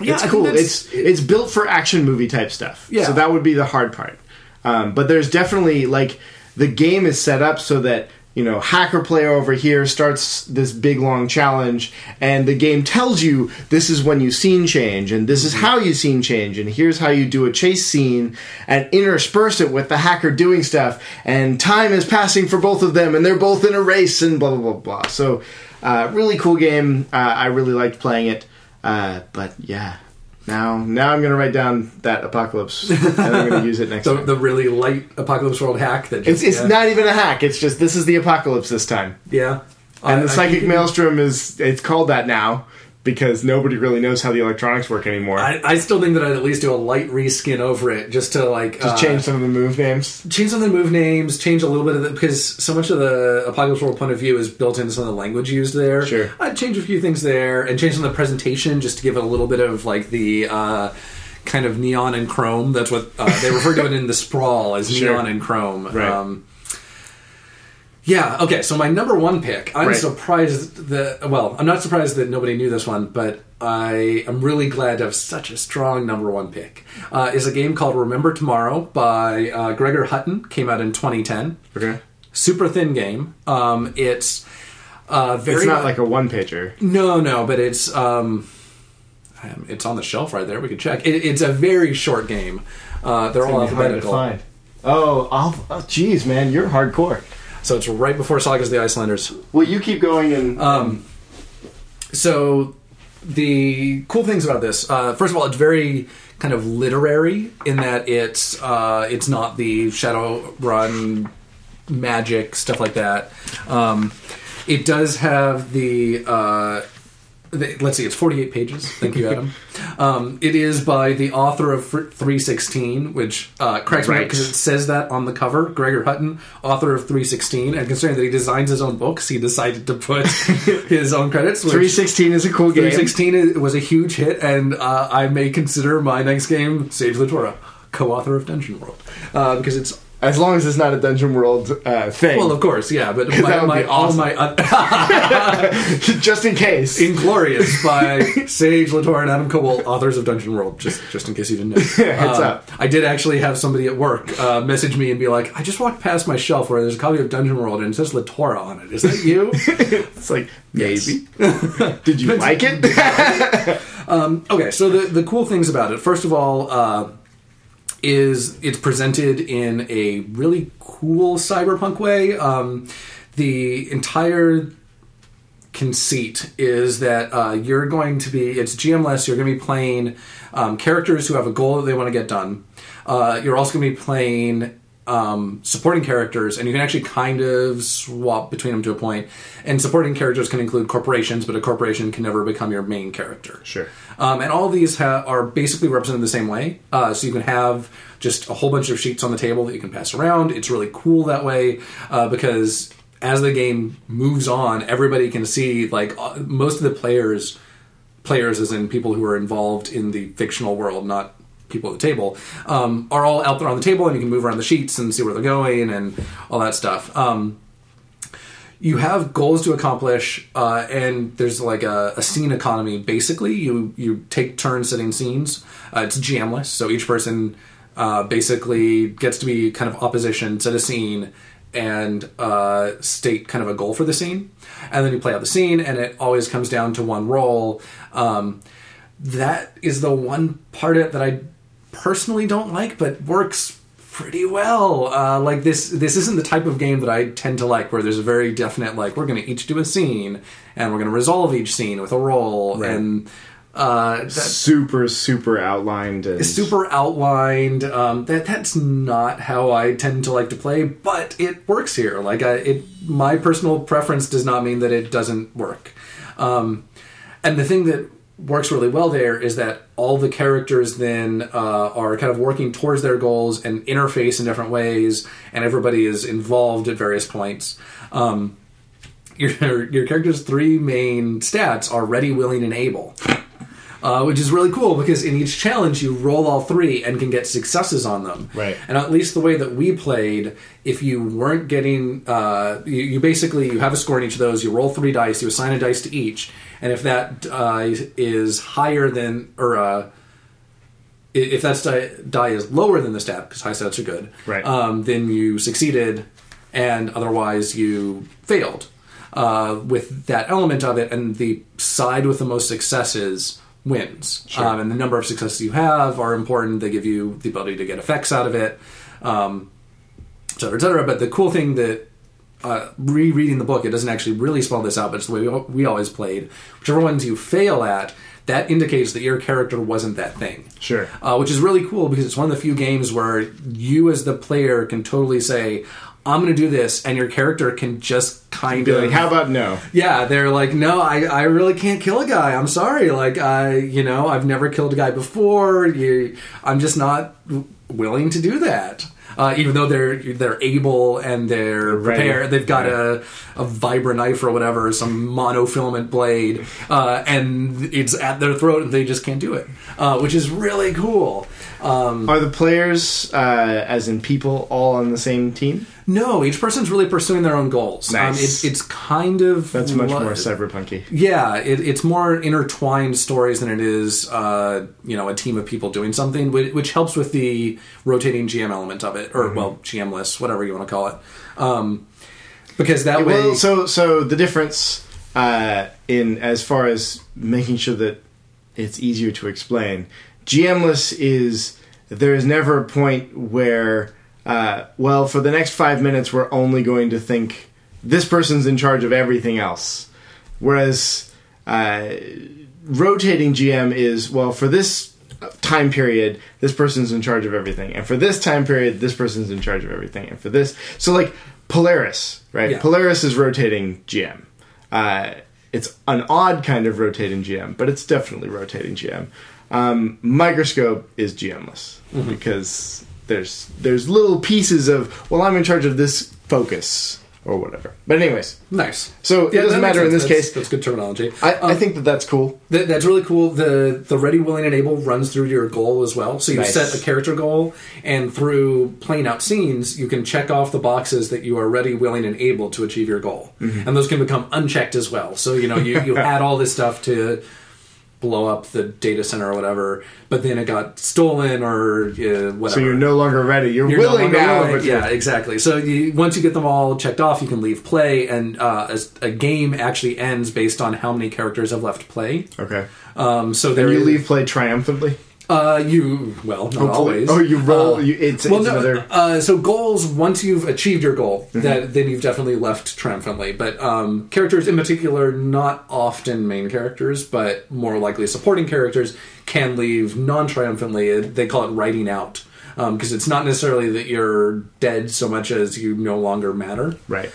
yeah, it's I cool. It's it's built for action movie type stuff. Yeah. So that would be the hard part. Um, but there's definitely like the game is set up so that you know hacker player over here starts this big long challenge, and the game tells you this is when you scene change, and this is how you scene change, and here's how you do a chase scene, and intersperse it with the hacker doing stuff, and time is passing for both of them, and they're both in a race, and blah blah blah blah. So uh, really cool game. Uh, I really liked playing it. Uh, but yeah, now now I'm gonna write down that apocalypse and I'm gonna use it next the, time. the really light apocalypse world hack that It's just, it's yeah. not even a hack. It's just this is the apocalypse this time, yeah. and I- the I psychic think- maelstrom is it's called that now because nobody really knows how the electronics work anymore. I, I still think that I'd at least do a light reskin over it just to like just uh, change some of the move names. change some of the move names, change a little bit of the because so much of the Apocalypse World point of view is built into some of the language used there. Sure. I'd change a few things there and change some of the presentation just to give it a little bit of like the uh, kind of neon and chrome. That's what uh, they refer to it in the sprawl as Sure. neon and chrome. Right. Um, yeah. Okay. So my number one pick. I'm Right. surprised that. Well, I'm not surprised that nobody knew this one, but I am really glad to have such a strong number one pick. Uh, is a game called Remember Tomorrow by uh, Gregor Hutton. Came out in 2010. Okay, Super thin game. Um, it's uh, very. it's not like a one pager. no, no, but it's. Um, Um, it's on the shelf right there. We can check. It, it's a very short game. Uh, they're all It's gonna hard to alphabetical, find. Oh, I'll, oh, geez, man, you're hardcore. So it's right before Sagas of the Icelanders. Well, you keep going and Um, so the cool things about this, uh, first of all, it's very kind of literary in that it's uh, it's not the Shadowrun magic stuff like that. Um, it does have the. Uh, the- Let's see, it's 48 pages. Thank you, Adam. um, it is by the author of 316, which uh, cracks me up because it says that on the cover. Gregor Hutton, author of 316, and considering that he designs his own books, he decided to put his own credits. Which 316 is a cool game. 316 was a huge hit, and uh, I may consider my next game Sage LaTorra, co-author of Dungeon World, uh, because it's As long as it's not a Dungeon World uh, thing. well, of course, yeah, but that my, would my, be all my uh, just in case. Inglorious by Sage LaTorra and Adam Koebel, authors of Dungeon World. Just just in case you didn't know. Heads Uh, up. I did actually have somebody at work uh, message me and be like, "I just walked past my shelf where there's a copy of Dungeon World and it says LaTorra on it. Is that you?" it's like, maybe. Did you like it? okay, so the the cool things about it, first of all, uh, is it's presented in a really cool cyberpunk way. Um, the entire conceit is that uh, you're going to be it's GMless. You're going to be playing um, characters who have a goal that they want to get done. Uh, you're also going to be playing um, supporting characters, and you can actually kind of swap between them to a point. And supporting characters can include corporations, but a corporation can never become your main character. Sure. Um, and all these ha- are basically represented the same way. Uh, so you can have just a whole bunch of sheets on the table that you can pass around. It's really cool that way uh, because as the game moves on, everybody can see like uh, most of the players, players as in people who are involved in the fictional world, not people at the table, um, are all out there on the table, and you can move around the sheets and see where they're going and all that stuff. Um, you have goals to accomplish, uh, and there's like a, a scene economy. Basically, you you take turns setting scenes. Uh, it's GMless, so each person uh, basically gets to be kind of opposition, set a scene, and uh, state kind of a goal for the scene, and then you play out the scene, and it always comes down to one roll. Um, that is the one part of it that I personally don't like, but works pretty well. Uh, like this, this isn't the type of game that I tend to like, where there's a very definite like we're going to each do a scene and we're going to resolve each scene with a roll, Right. and uh, super, super outlined and super outlined. Um, that that's not how I tend to like to play, but it works here. Like I, it, my personal preference does not mean that it doesn't work. Um, and the thing that works really well there is that all the characters then uh, are kind of working towards their goals and interface in different ways, and everybody is involved at various points. Um, your your character's three main stats are ready, willing, and able. Uh, which is really cool because in each challenge you roll all three and can get successes on them. Right. And at least the way that we played, if you weren't getting, uh, you, you basically you have a score in each of those. You roll three dice. You assign a dice to each, and if that uh, is higher than or uh, if that die, die is lower than the stat, because high stats are good, Right. Um, then you succeeded, and otherwise you failed. Uh, with that element of it, and the side with the most successes wins. Um, and the number of successes you have are important. They give you the ability to get effects out of it, um, et cetera, et cetera. But the cool thing that uh, rereading the book, it doesn't actually really spell this out, but it's the way we, we always played. Whichever ones you fail at, that indicates that your character wasn't that thing. Sure. Uh, which is really cool because it's one of the few games where you, as the player, can totally say, I'm going to do this, and your character can just kind of. like, how about no? Yeah, they're like, no, I, I really can't kill a guy. I'm sorry. Like, I, you know, I've never killed a guy before. You, I'm just not willing to do that. Uh, even though they're they're able and they're prepared, they've got a a vibra knife or whatever, some monofilament blade, uh, and it's at their throat, and they just can't do it, uh, which is really cool. Um, Are the players, uh, as in people, all on the same team? No, each person's really pursuing their own goals. Um, Nice. it's it's kind of That's much what- more cyberpunky. Yeah, it, it's more intertwined stories than it is, uh, you know, a team of people doing something, which, which helps with the rotating GM element of it, or well, GMless, whatever you want to call it, um, because that way. Well, so so the difference uh, in as far as making sure that it's easier to explain. GMless is there is never a point where, uh, well, for the next five minutes, we're only going to think this person's in charge of everything else. Whereas uh, rotating GM is, well, for this time period, this person's in charge of everything. And for this time period, this person's in charge of everything. And for this. So, like, Polaris, right? Yeah. Polaris is rotating GM. Uh, it's an odd kind of rotating GM, but it's definitely rotating GM. Um, microscope is GMless Mm-hmm. because there's there's little pieces of well, I'm in charge of this focus or whatever. But anyways, Nice. so it Yeah, doesn't matter in this That's- case. That's good terminology. I, I Um, think that that's cool. Th- that's really cool. The the ready, willing, and able runs through your goal as well. So you Nice. set a character goal, and through playing out scenes, you can check off the boxes that you are ready, willing, and able to achieve your goal. Mm-hmm. And those can become unchecked as well. So you know you you had all this stuff to blow up the data center or whatever, but then it got stolen or uh, whatever. So you're no longer ready. You're, You're willing longer now, willing. yeah, exactly. So you, once you get them all checked off, you can leave play, and uh, as a game actually ends based on how many characters have left play. okay. Um, so there And you leave play triumphantly. Uh, you well, not Hopefully. always. Oh, you roll. Uh, you, it's, well, it's no. another. Uh, so goals. Once you've achieved your goal, Mm-hmm. that then you've definitely left triumphantly. But um, characters, in particular, not often main characters, but more likely supporting characters, can leave non-triumphantly. They call it writing out because it's not necessarily that you're dead so much as you no longer matter. Right.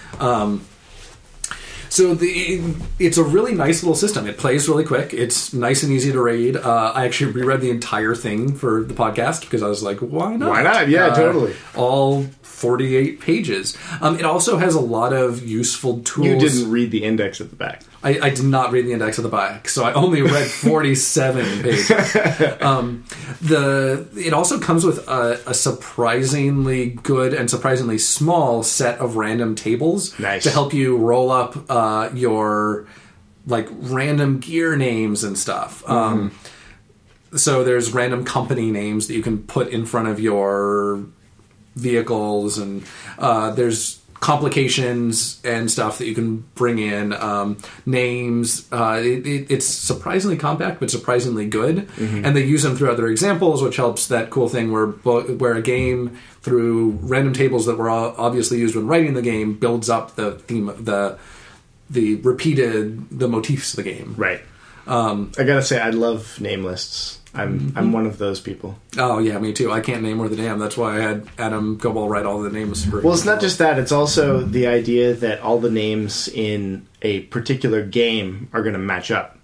So the it's a really nice little system. It plays really quick. It's nice and easy to read. Uh, I actually reread the entire thing for the podcast because I was like, why not? Why not? Yeah, Uh, totally. All forty-eight pages. Um, it also has a lot of useful tools. You didn't read the index at the back. I, I did not read the index of the back, so I only read forty-seven pages. Um, the it also comes with a, a surprisingly good and surprisingly small set of random tables Nice. to help you roll up uh, your like random gear names and stuff. Um, so there's random company names that you can put in front of your vehicles and uh, there's complications and stuff that you can bring in um, names uh, it, it, it's surprisingly compact but surprisingly good and they use them throughout their examples which helps that cool thing where where a game through random tables that were obviously used when writing the game builds up the theme of the the repeated the motifs of the game Right. Um, I gotta say, I love name lists. I'm Mm-hmm. I'm one of those people. oh yeah me too i can't name worth a damn that's why i had adam Koebel write all the names for Well, it's not just that; it's also the idea that all the names in a particular game are going to match up.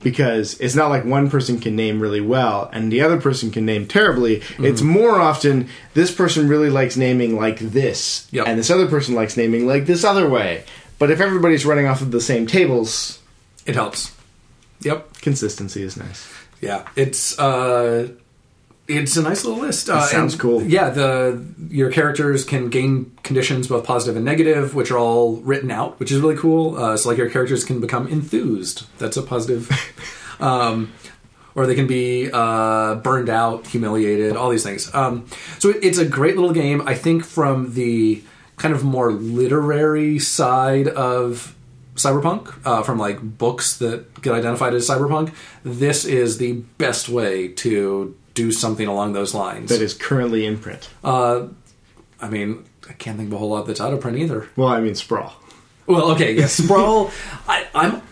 Because it's not like one person can name really well and the other person can name terribly. Mm-hmm. It's more often this person really likes naming like this, Yep. and this other person likes naming like this other way. But if everybody's running off of the same tables, it helps yep consistency is nice. Yeah, it's uh, it's a nice little list. Uh, sounds and, cool. Yeah, the your characters can gain conditions both positive and negative, which are all written out, which is really cool. Uh, so like your characters can become enthused. That's a positive. um, or they can be uh, burned out, humiliated, all these things. Um, so it, it's a great little game. I think from the kind of more literary side of cyberpunk, uh, from like books that get identified as cyberpunk, this is the best way to do something along those lines. That is currently in print. Uh, I mean, I can't think of a whole lot that's out of print either. Well, I mean, Sprawl. Well, okay, yes, Sprawl. I, I'm.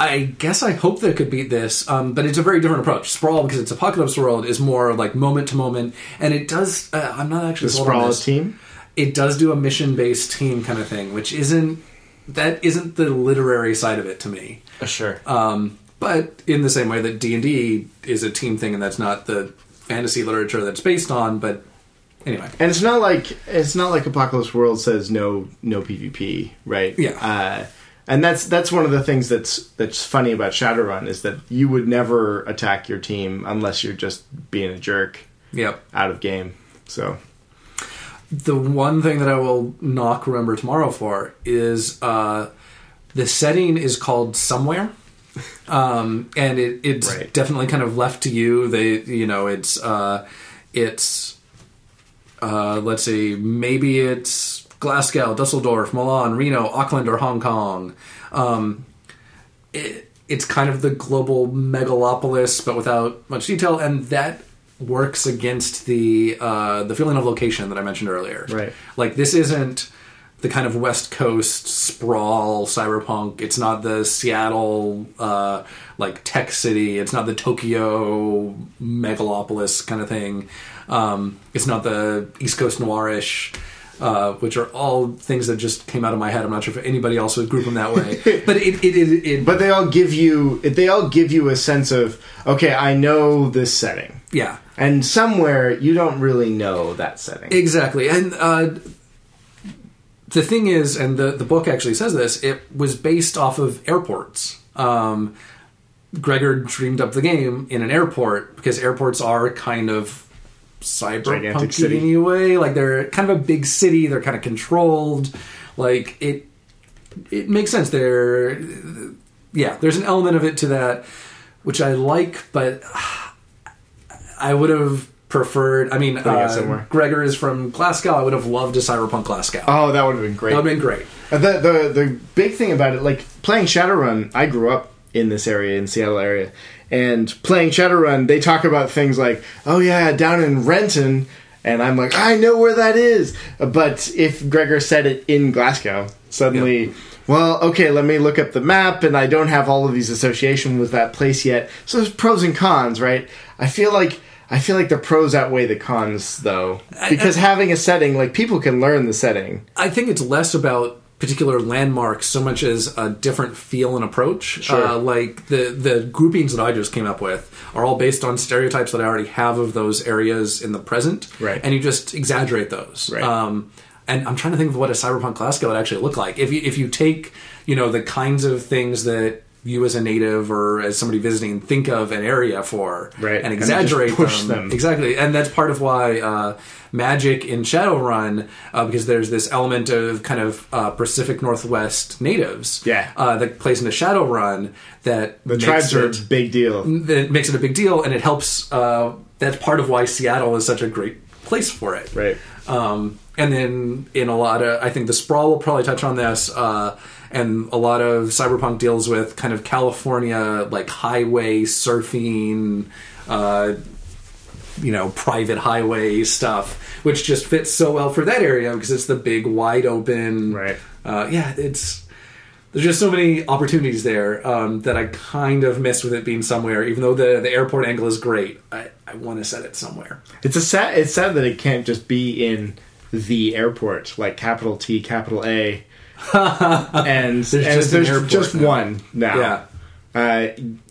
I guess I hope that it could beat this, um, but it's a very different approach. Sprawl, because it's Apocalypse World, is more like moment to moment, and it does. Uh, I'm not actually The Sprawl team. It does do a mission based team kind of thing, which isn't that isn't the literary side of it to me. sure. Um, but in the same way that D and D is a team thing, and that's not the fantasy literature that's based on. But anyway, And it's not like it's not like Apocalypse World says no no PvP, right? Yeah. Uh, and that's that's one of the things that's that's funny about Shadowrun is that you would never attack your team unless you're just being a jerk yep. out of game. So The one thing that I will knock Remember Tomorrow for is uh, the setting is called Somewhere. Um, and it, it's Right. definitely kind of left to you. They, you know, it's, uh, it's, uh, let's see, maybe it's Glasgow, Dusseldorf, Milan, Reno, Auckland, or Hong Kong. Um, it, it's kind of the global megalopolis, but without much detail, and that works against the uh, the feeling of location that I mentioned earlier. Right. Like this isn't the kind of West Coast sprawl cyberpunk. It's not the Seattle uh, like tech city. It's not the Tokyo megalopolis kind of thing. Um, it's not the East Coast noirish. Uh, which are all things that just came out of my head. I'm not sure if anybody else would group them that way, but it, it, it, it But they all give you they all give you a sense of okay, I know this setting, yeah, and somewhere you don't really know that setting. Exactly. And uh, the thing is, and the, the book actually says this, it was based off of airports. Um, Gregor dreamed up the game in an airport because airports are kind of cyberpunk city. in a way. Like they're kind of a big city. They're kind of controlled. Like it, it makes sense. They're, yeah. There's an element of it to that, which I like, but I would have preferred. I mean, uh. Gregor is from Glasgow. I would have loved a cyberpunk Glasgow. oh, that would have been great. that would have been great. Uh, The, the the big thing about it, like playing Shadowrun, I grew up in this area, in Seattle area, and playing Shadowrun, they talk about things like, oh yeah, down in Renton, and I'm like, I know where that is. But if Gregor said it in Glasgow, suddenly. Well, okay, let me look up the map, and I don't have all of these association with that place yet. So there's pros and cons, right? I feel like I feel like the pros outweigh the cons, though, because having a setting like people can learn the setting. I think it's less about particular landmarks so much as a different feel and approach. Sure. Uh, like the the groupings that I just came up with are all based on stereotypes that I already have of those areas in the present, Right. And you just exaggerate those, Right. Um, and I'm trying to think of what a cyberpunk Glasgow would actually look like if you if you take you know the kinds of things that you as a native or as somebody visiting think of an area for Right. and And exaggerate push them. them. Exactly, and that's part of why uh, Magic in Shadowrun, uh, because there's this element of kind of uh, Pacific Northwest natives, Yeah. uh, that plays into Shadowrun. That The tribes are a big deal. that makes it a big deal, and it helps. Uh, that's part of why Seattle is such a great place for it, Right. um, and then in a lot of, I think the sprawl will probably touch on this, uh, and a lot of cyberpunk deals with kind of California like highway surfing, uh, you know, private highway stuff, which just fits so well for that area because it's the big wide open. Right. Uh, yeah, it's there's just so many opportunities there um, that I kind of miss with it being somewhere. Even though the the airport angle is great, I, I want to set it somewhere. It's a sad. It's sad that it can't just be in the airport, like capital T, capital A, and and just there's just now. one now. Yeah. Uh,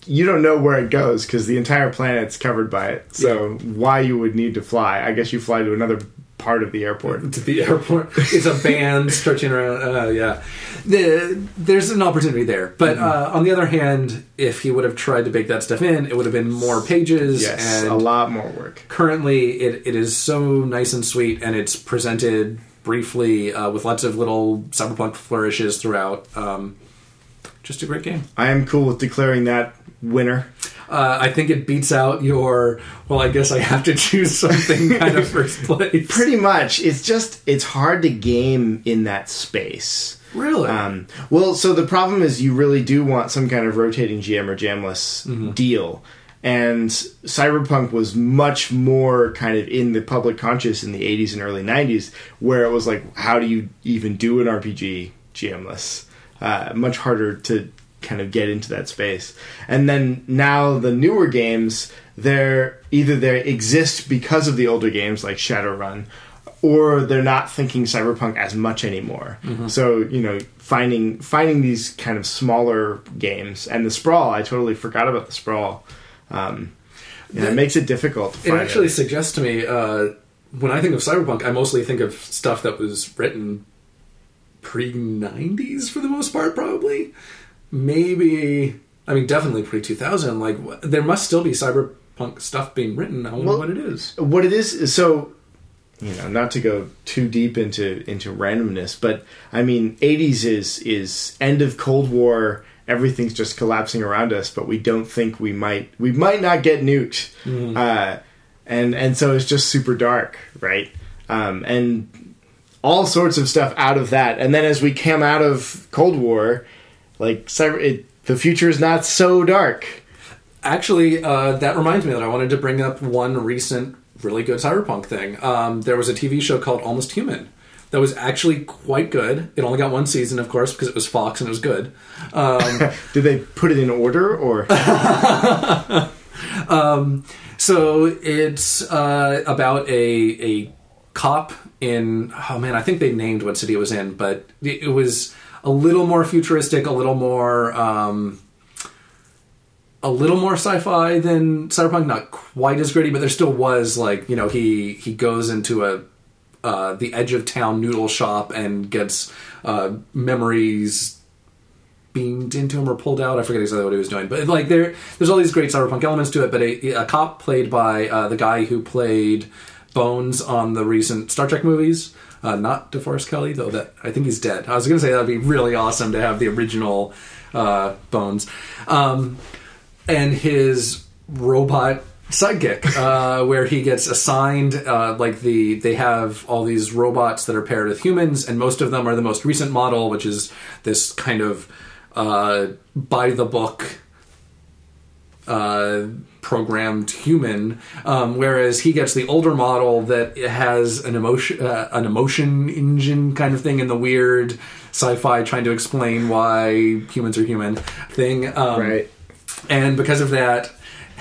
you don't know where it goes because the entire planet's covered by it. So why you would need to fly? I guess you fly to another part of the airport. to the airport. It's a band stretching around. Uh, yeah, the, there's an opportunity there. But Mm-hmm. uh, on the other hand, if he would have tried to bake that stuff in, it would have been more pages. Yes, and a lot more work. currently, it, it is so nice and sweet, and it's presented briefly uh, with lots of little cyberpunk flourishes throughout. Um, just a great game. I am cool with declaring that winner. Uh, I think it beats out your. Well, I guess I have to choose something kind of first place. Pretty much, it's just it's hard to game in that space. really. Um, well, so the problem is you really do want some kind of rotating GM or GMless Mm-hmm. deal. And Cyberpunk was much more kind of in the public conscious in the 80s and early 90s, where it was like, how do you even do an RPG GMless? Uh, much harder to kind of get into that space. And then now the newer games, they're either they exist because of the older games like Shadowrun, or they're not thinking cyberpunk as much anymore. So you know, finding finding these kind of smaller games and the sprawl. I totally forgot about the sprawl. Um, yeah, it makes it difficult. To It actually suggests to me uh, when I think of cyberpunk, I mostly think of stuff that was written pre '90s for the most part. Probably, maybe. I mean, definitely pre 2000. Like, there must still be cyberpunk stuff being written. I wonder Well- what it is. what it is is so you know not to go too deep into into randomness but i mean 80s is is end of cold war everything's just collapsing around us but we don't think we might we might not get nuked uh, and and so it's just super dark right um, and all sorts of stuff out of that and then as we came out of cold war like cyber it the future is not so dark. Actually, uh, that reminds me that I wanted to bring up one recent really good cyberpunk thing. Um, there was a TV show called Almost Human that was actually quite good. It only got one season, of course, because it was Fox and it was good. Um, Did they put it in order or? so it's uh, about a a cop in oh man, I think they named what city it was in, but it, it was a little more futuristic, a little more. Um, a little more sci-fi than cyberpunk not quite as gritty but there still was like you know he he goes into a uh, the edge of town noodle shop and gets uh, memories beamed into him or pulled out. I forget exactly what he was doing, but like there, there's all these great cyberpunk elements to it. But a, a cop played by uh, the guy who played Bones on the recent Star Trek movies, uh, not DeForest Kelley, though that I think he's dead. I was going to say that'd be really awesome to have the original uh, Bones, um, and his robot sidekick uh, where he gets assigned uh, like the they have all these robots that are paired with humans and most of them are the most recent model which is this kind of uh, by the book uh, programmed human, um, whereas he gets the older model that has an emotion, uh, an emotion engine kind of thing in the weird sci-fi trying to explain why humans are human thing. Um, Right. And because of that,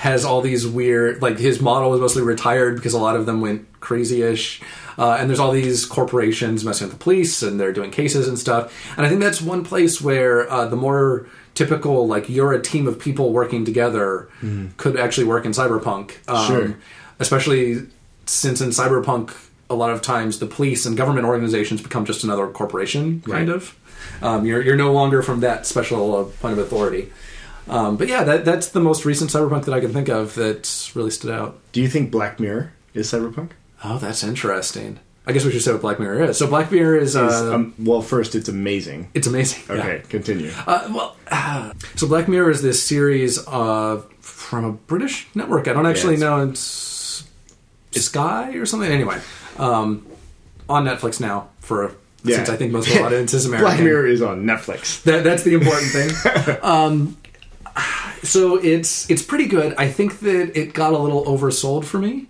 has all these weird like his model was mostly retired because a lot of them went crazy-ish. Uh, and there's all these corporations messing with the police and they're doing cases and stuff. And I think that's one place where uh, the more typical like you're a team of people working together could actually work in cyberpunk. Um, Sure. Especially since in cyberpunk a lot of times the police and government organizations become just another corporation kind Right. of. Um, you're you're no longer from that special uh, point of authority. Um, but yeah, that, that's the most recent cyberpunk that I can think of that really stood out. Do you think Black Mirror is cyberpunk? Oh, that's interesting. I guess we should say what Black Mirror is. So Black Mirror is, uh, Is, um, well, first, it's amazing. it's amazing. yeah. Okay, continue. Uh, well, uh, so Black Mirror is this series of from a British network. I don't actually it's- know. It's, Sky or something. Anyway, um, on Netflix now for Yeah. since I think most of the audience is American. Black Mirror is on Netflix. That, that's the important thing. um, so it's it's pretty good. I think that it got a little oversold for me.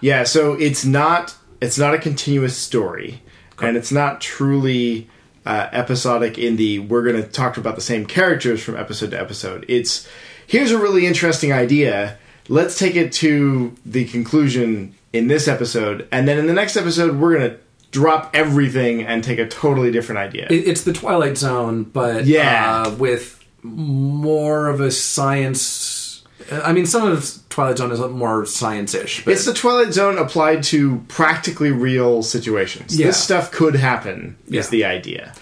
Yeah, so it's not it's not a continuous story, and it's not truly uh, episodic in the we're going to talk about the same characters from episode to episode. It's here's a really interesting idea. Let's take it to the conclusion in this episode, and then in the next episode we're going to drop everything and take a totally different idea. It, it's the Twilight Zone, but Yeah. uh, with more of a science. I mean, some of Twilight Zone is more science-ish. But It's the Twilight Zone applied to practically real situations. Yeah. This stuff could happen. Yeah. Is the idea.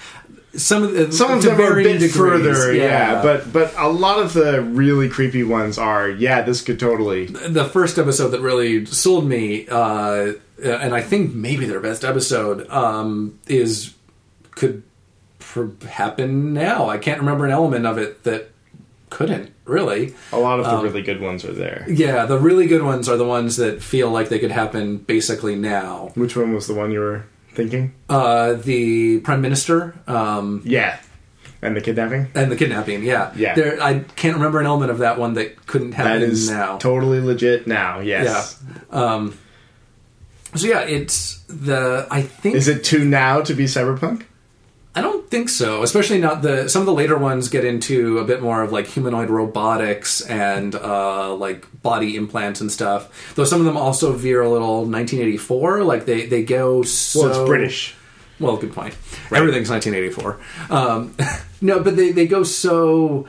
some of the, Some of them are a bit degrees, further, yeah. But but a lot of the really creepy ones are, yeah, this could totally. the first episode that really sold me, uh, and I think maybe their best episode, um, is could pr- happen now. I can't remember an element of it that couldn't really. A lot of the Um, really good ones are there. Yeah, the really good ones are the ones that feel like they could happen basically now. Which one was the one you were thinking? Uh, the prime minister um, Yeah, and the kidnapping. and the kidnapping. Yeah, Yeah. There, I can't remember an element of that one that couldn't happen That is now. totally legit now. Yes. Yeah. Um, so yeah, it's the. I think Is it too now to be cyberpunk? I don't think so. Especially not the some of the later ones get into a bit more of like humanoid robotics and uh, like body implants and stuff. Though some of them also veer a little 1984. Like they they go so Well, it's British. Well, good point. Everything's 1984. Um, no, but they, they go so.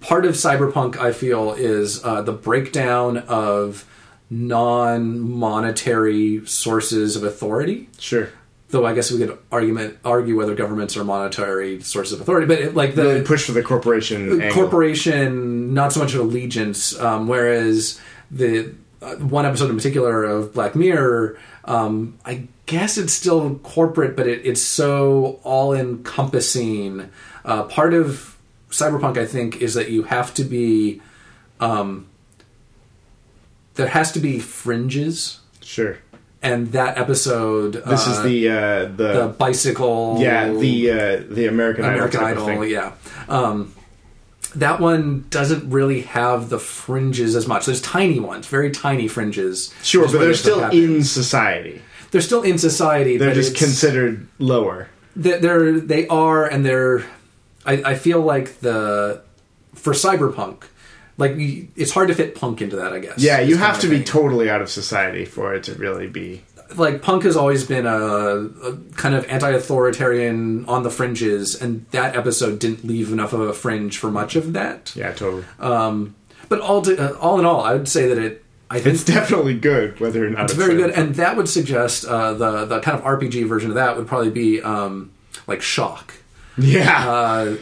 Part of cyberpunk, I feel, is uh, the breakdown of non monetary sources of authority. Sure. Though I guess we could argument argue whether governments are monetary sources of authority, but it, like the Really push for the corporation. angle. corporation, not so much of allegiance. Um, whereas the uh, one episode in particular of Black Mirror, um, I guess it's still corporate, but it, it's so all encompassing. Uh, part of cyberpunk, I think, is that you have to be. Um, there has to be fringes, Sure. And that episode. This uh, is the uh, the the bicycle. yeah the uh, the American, American Idol, Idol, thing. yeah. Um, that one doesn't really have the fringes as much. There's tiny ones, very tiny fringes. Sure, but they're still in society. They're still in society. They're just considered lower. They're, they're they are, and they're. I, I feel like the for cyberpunk, like it's hard to fit punk into that. I guess. Yeah, you have to be totally out of society for it to really be. like punk has always been a, a kind of anti-authoritarian on the fringes, and that episode didn't leave enough of a fringe for much of that. Yeah, totally. Um, but all to, uh, all in all, I would say that it. I think It's definitely good, whether or not it's it's, very good, and that would suggest uh, the the kind of RPG version of that would probably be um, like Shock. yeah, uh,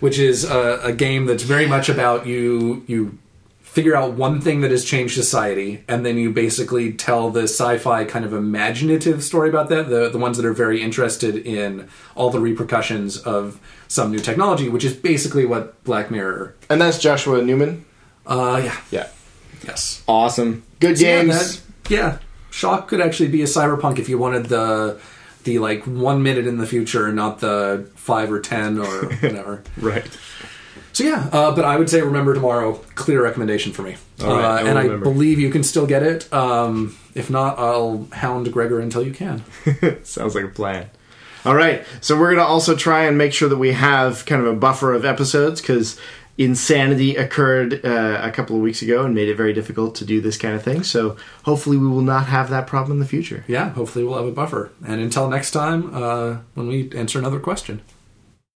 which is a, a game that's very much about you you figure out one thing that has changed society and then you basically tell the sci-fi kind of imaginative story about that the the ones that are very interested in all the repercussions of some new technology which is basically what black mirror and that's Joshua Newman. uh yeah. Yeah, yes. Awesome, good So yeah, games. that- yeah. Shock could actually be a cyberpunk if you wanted the the like one minute in the future not the five or ten or whatever right. So yeah, uh, but I would say remember tomorrow. Clear recommendation for me, right, I uh, will and I remember. believe you can still get it. Um, if not, I'll hound Gregor until you can. Sounds like a plan. All right, so we're gonna also try and make sure that we have kind of a buffer of episodes because insanity occurred uh, a couple of weeks ago and made it very difficult to do this kind of thing. So hopefully, we will not have that problem in the future. Yeah, hopefully we'll have a buffer. And until next time, uh, when we answer another question.